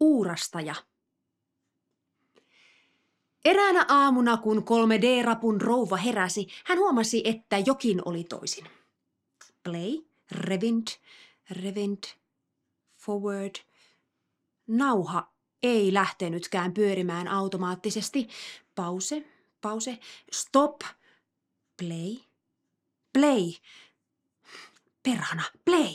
Uurastaja. Eräänä aamuna, kun 3D-rapun rouva heräsi, hän huomasi, että jokin oli toisin. Play, rewind, rewind, forward. Nauha ei lähtenytkään pyörimään automaattisesti. Pause, pause, stop, play, play. Perhana, play.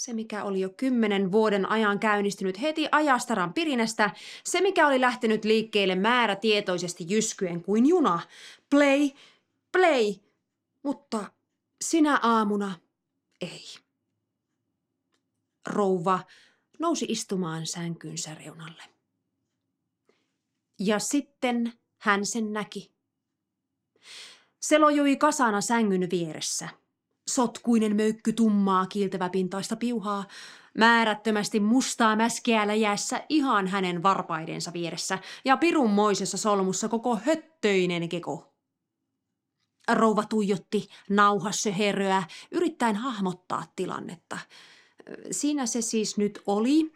Se, mikä oli jo kymmenen vuoden ajan käynnistynyt heti ajastaran pirinästä, se, mikä oli lähtenyt liikkeelle määrätietoisesti jyskyen kuin juna. Play, play, mutta sinä aamuna ei. Rouva nousi istumaan sänkynsä reunalle. Ja sitten hän sen näki. Se lojui kasana sängyn vieressä – Sotkuinen möykky tummaa kiiltävä pintaista piuhaa, määrättömästi mustaa mäskeä läjässä ihan hänen varpaidensa vieressä ja pirunmoisessa solmussa koko höttöinen keko. Rouva tuijotti nauhassöheröä, yrittäen hahmottaa tilannetta. Siinä se siis nyt oli.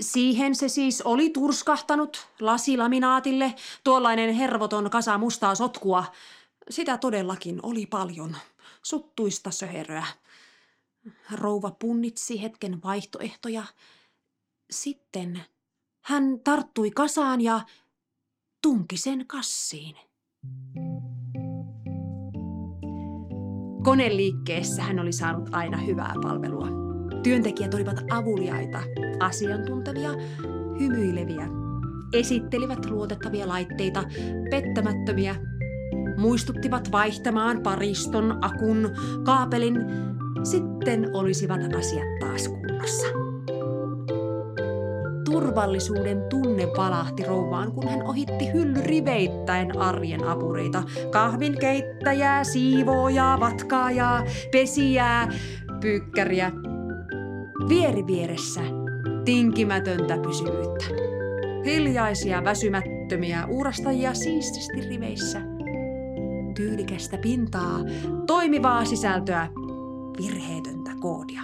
Siihen se siis oli turskahtanut lasilaminaatille, tuollainen hervoton kasa mustaa sotkua. Sitä todellakin oli paljon suttuista söheröä. Rouva punnitsi hetken vaihtoehtoja. Sitten hän tarttui kasaan ja tunki sen kassiin. Koneliikkeessä hän oli saanut aina hyvää palvelua. Työntekijät olivat avuliaita, asiantuntevia, hymyileviä, esittelivät luotettavia laitteita, pettämättömiä muistuttivat vaihtamaan pariston, akun, kaapelin, sitten olisivat asiat taas kunnossa. Turvallisuuden tunne palahti rouvaan, kun hän ohitti hyllyriveittäin arjen apureita. Kahvinkeittäjää, siivoojaa, vatkaajaa, pesijää, pyykkäriä. Vieri vieressä tinkimätöntä pysyvyyttä. Hiljaisia, väsymättömiä uurastajia siististi riveissä – tyylikästä pintaa, toimivaa sisältöä, virheetöntä koodia.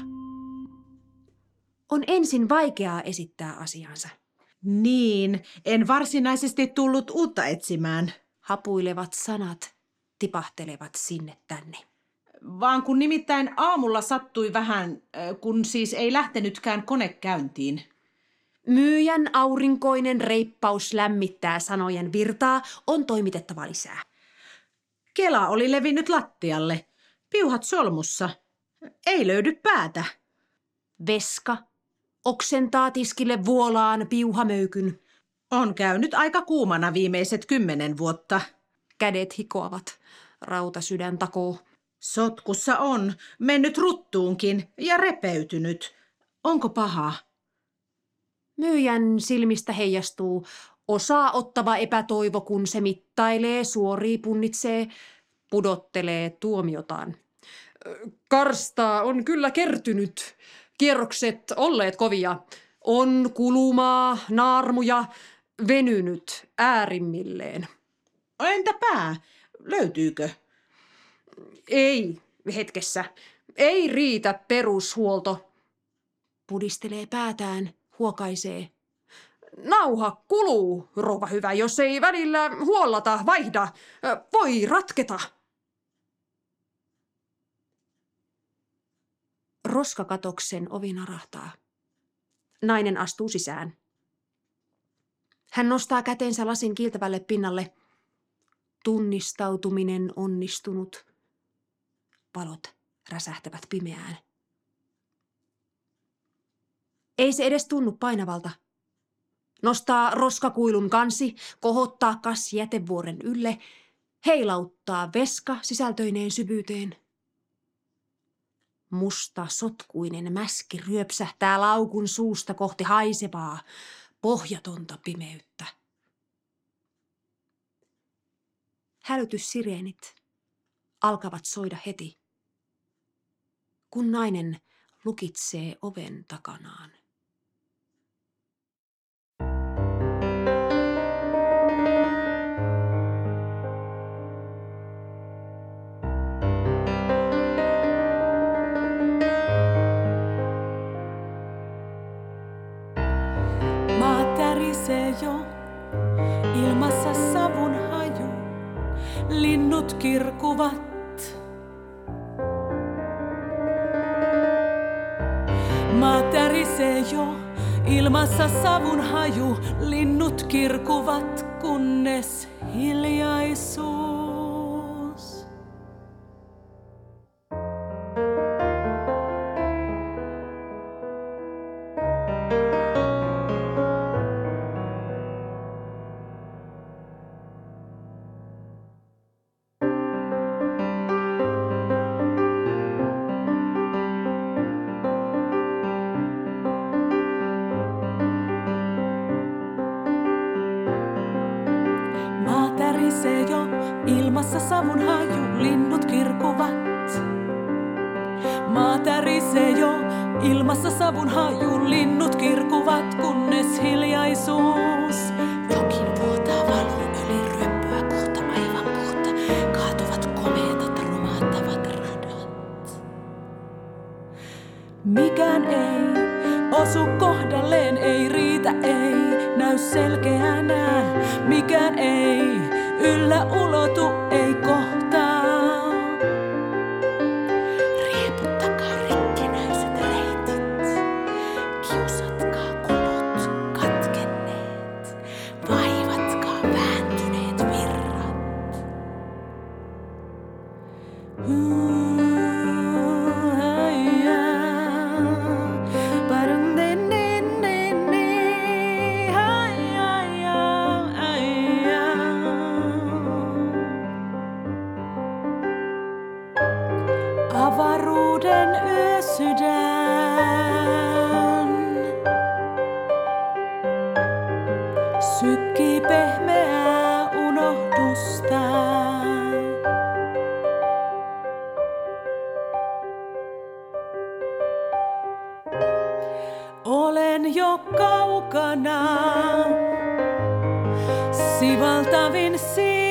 On ensin vaikeaa esittää asiansa. Niin, en varsinaisesti tullut uutta etsimään. Hapuilevat sanat tipahtelevat sinne tänne. Vaan kun nimittäin aamulla sattui vähän, kun siis ei lähtenytkään kone käyntiin. Myyjän aurinkoinen reippaus lämmittää sanojen virtaa, on toimitettava lisää. Kela oli levinnyt lattialle. Piuhat solmussa. Ei löydy päätä. Veska oksentaa tiskille vuolaan piuhamöykyn. On käynyt aika kuumana viimeiset kymmenen vuotta. Kädet hikoavat. Rauta sydän takoo. Sotkussa on. Mennyt ruttuunkin ja repeytynyt. Onko paha? Myyjän silmistä heijastuu Osaa ottava epätoivo, kun se mittailee, suorii, punnitsee, pudottelee tuomiotaan. Karstaa on kyllä kertynyt. Kierrokset olleet kovia. On kulumaa, naarmuja, venynyt äärimmilleen. Entä pää? Löytyykö? Ei, hetkessä. Ei riitä perushuolto. Pudistelee päätään, huokaisee. Nauha kuluu, rouva hyvä, jos ei välillä huollata, vaihda. Voi ratketa. Roskakatoksen ovi narahtaa. Nainen astuu sisään. Hän nostaa kätensä lasin kiiltävälle pinnalle. Tunnistautuminen onnistunut. Valot räsähtävät pimeään. Ei se edes tunnu painavalta – nostaa roskakuilun kansi, kohottaa kassi jätevuoren ylle, heilauttaa veska sisältöineen syvyyteen. Musta sotkuinen mäski ryöpsähtää laukun suusta kohti haisevaa, pohjatonta pimeyttä. Hälytyssireenit alkavat soida heti, kun nainen lukitsee oven takanaan. Linnut kirkuvat. Maa tärisee jo, ilmassa savun haju, linnut kirkuvat, kunnes hiljaisuus. Ilmassa savun haju, linnut kirkuvat. Maa tärisee jo, ilmassa savun haju, linnut kirkuvat, kunnes hiljaisuus. Jokin vuotaa valon yli ryöppyä kohta, aivan kohta, kaatuvat komeetat, romahtavat radat. Mikään ei osu kohdalleen, ei riitä, ei näy selkeänä. Mikään ei ulotu, ei kohtaa. Rieputtakaa rikkinäiset reitit, kiusatkaa kulut katkenneet, vaivatkaa Sykkii pehmeää unohdusta. Olen jo kaukana, sivaltavin si